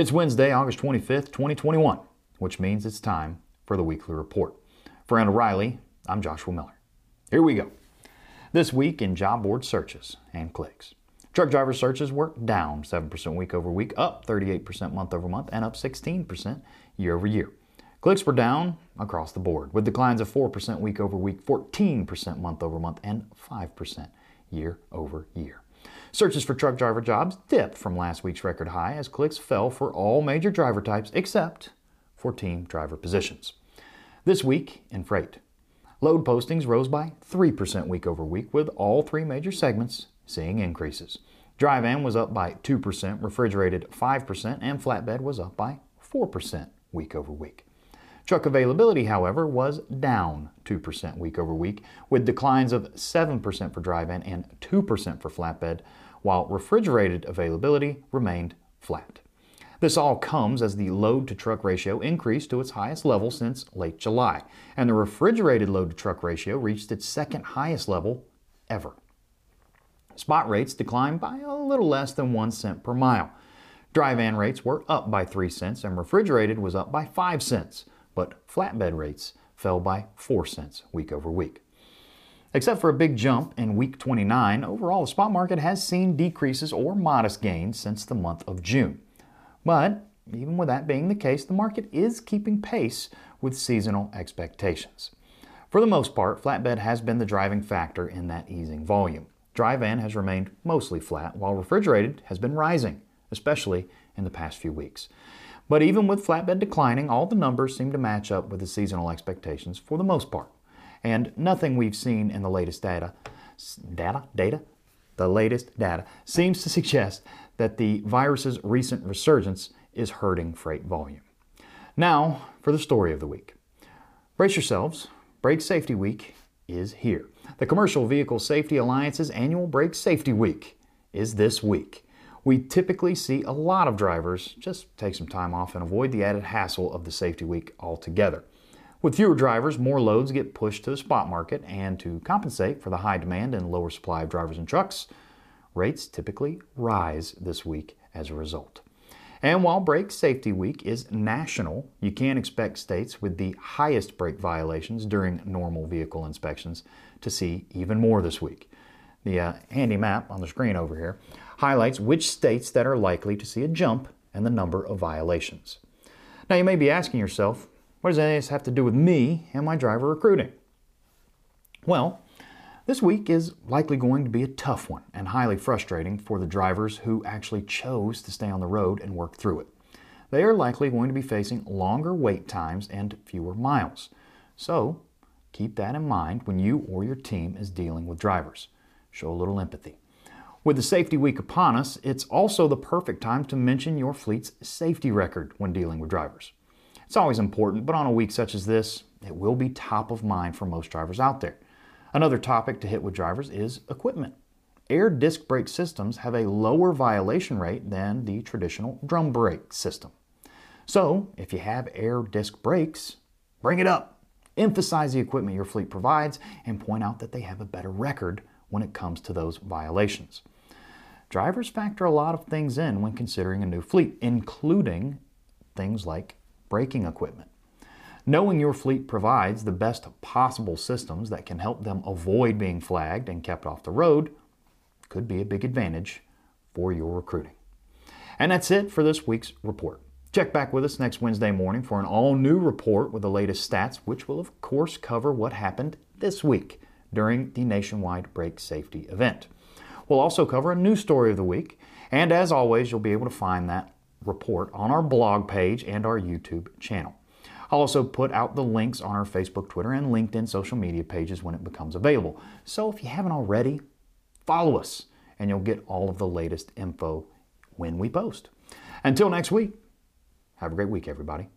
It's Wednesday, August 25th, 2021, which means it's time for the weekly report. For Randall-Reilly, I'm Joshua Miller. Here we go. This week in job board searches and clicks. Truck driver searches were down 7% week over week, up 38% month over month, and up 16% year over year. Clicks were down across the board, with declines of 4% week over week, 14% month over month, and 5% year over year. Searches for truck driver jobs dipped from last week's record high as clicks fell for all major driver types except for team driver positions. This week in freight, load postings rose by 3% week over week, with all three major segments seeing increases. Dry van was up by 2%, refrigerated 5%, and flatbed was up by 4% week over week. Truck availability, however, was down 2% week over week, with declines of 7% for dry van and 2% for flatbed, while refrigerated availability remained flat. This all comes as the load to truck ratio increased to its highest level since late July, and the refrigerated load to truck ratio reached its second highest level ever. Spot rates declined by a little less than 1 cent per mile. Dry van rates were up by 3 cents and refrigerated was up by 5 cents but flatbed rates fell by 4 cents week over week. Except for a big jump in week 29, overall the spot market has seen decreases or modest gains since the month of June. But even with that being the case, the market is keeping pace with seasonal expectations. For the most part, flatbed has been the driving factor in that easing volume. Dry van has remained mostly flat, while refrigerated has been rising, especially in the past few weeks. But even with flatbed declining, all the numbers seem to match up with the seasonal expectations for the most part. And nothing we've seen in the latest data, data, data, the latest data seems to suggest that the virus's recent resurgence is hurting freight volume. Now for the story of the week. Brace yourselves, Brake Safety Week is here. The Commercial Vehicle Safety Alliance's annual Brake Safety Week is this week we typically see a lot of drivers just take some time off and avoid the added hassle of the safety week altogether. With fewer drivers, more loads get pushed to the spot market, and to compensate for the high demand and lower supply of drivers and trucks, rates typically rise this week as a result. And while Brake Safety Week is national, you can expect states with the highest brake violations during normal vehicle inspections to see even more this week. The uh, handy map on the screen over here highlights which states that are likely to see a jump and the number of violations. Now, you may be asking yourself, what does this have to do with me and my driver recruiting? Well, this week is likely going to be a tough one and highly frustrating for the drivers who actually chose to stay on the road and work through it. They are likely going to be facing longer wait times and fewer miles. So, keep that in mind when you or your team is dealing with drivers. Show a little empathy. With the safety week upon us, it's also the perfect time to mention your fleet's safety record when dealing with drivers. It's always important, but on a week such as this, it will be top of mind for most drivers out there. Another topic to hit with drivers is equipment. Air disc brake systems have a lower violation rate than the traditional drum brake system. So, if you have air disc brakes, bring it up. Emphasize the equipment your fleet provides and point out that they have a better record when it comes to those violations. Drivers factor a lot of things in when considering a new fleet, including things like braking equipment. Knowing your fleet provides the best possible systems that can help them avoid being flagged and kept off the road could be a big advantage for your recruiting. And that's it for this week's report. Check back with us next Wednesday morning for an all new report with the latest stats, which will, of course, cover what happened this week during the nationwide brake safety event. We'll also cover a news story of the week, and as always, you'll be able to find that report on our blog page and our YouTube channel. I'll also put out the links on our Facebook, Twitter, and LinkedIn social media pages when it becomes available. So if you haven't already, follow us and you'll get all of the latest info when we post. Until next week, have a great week, everybody.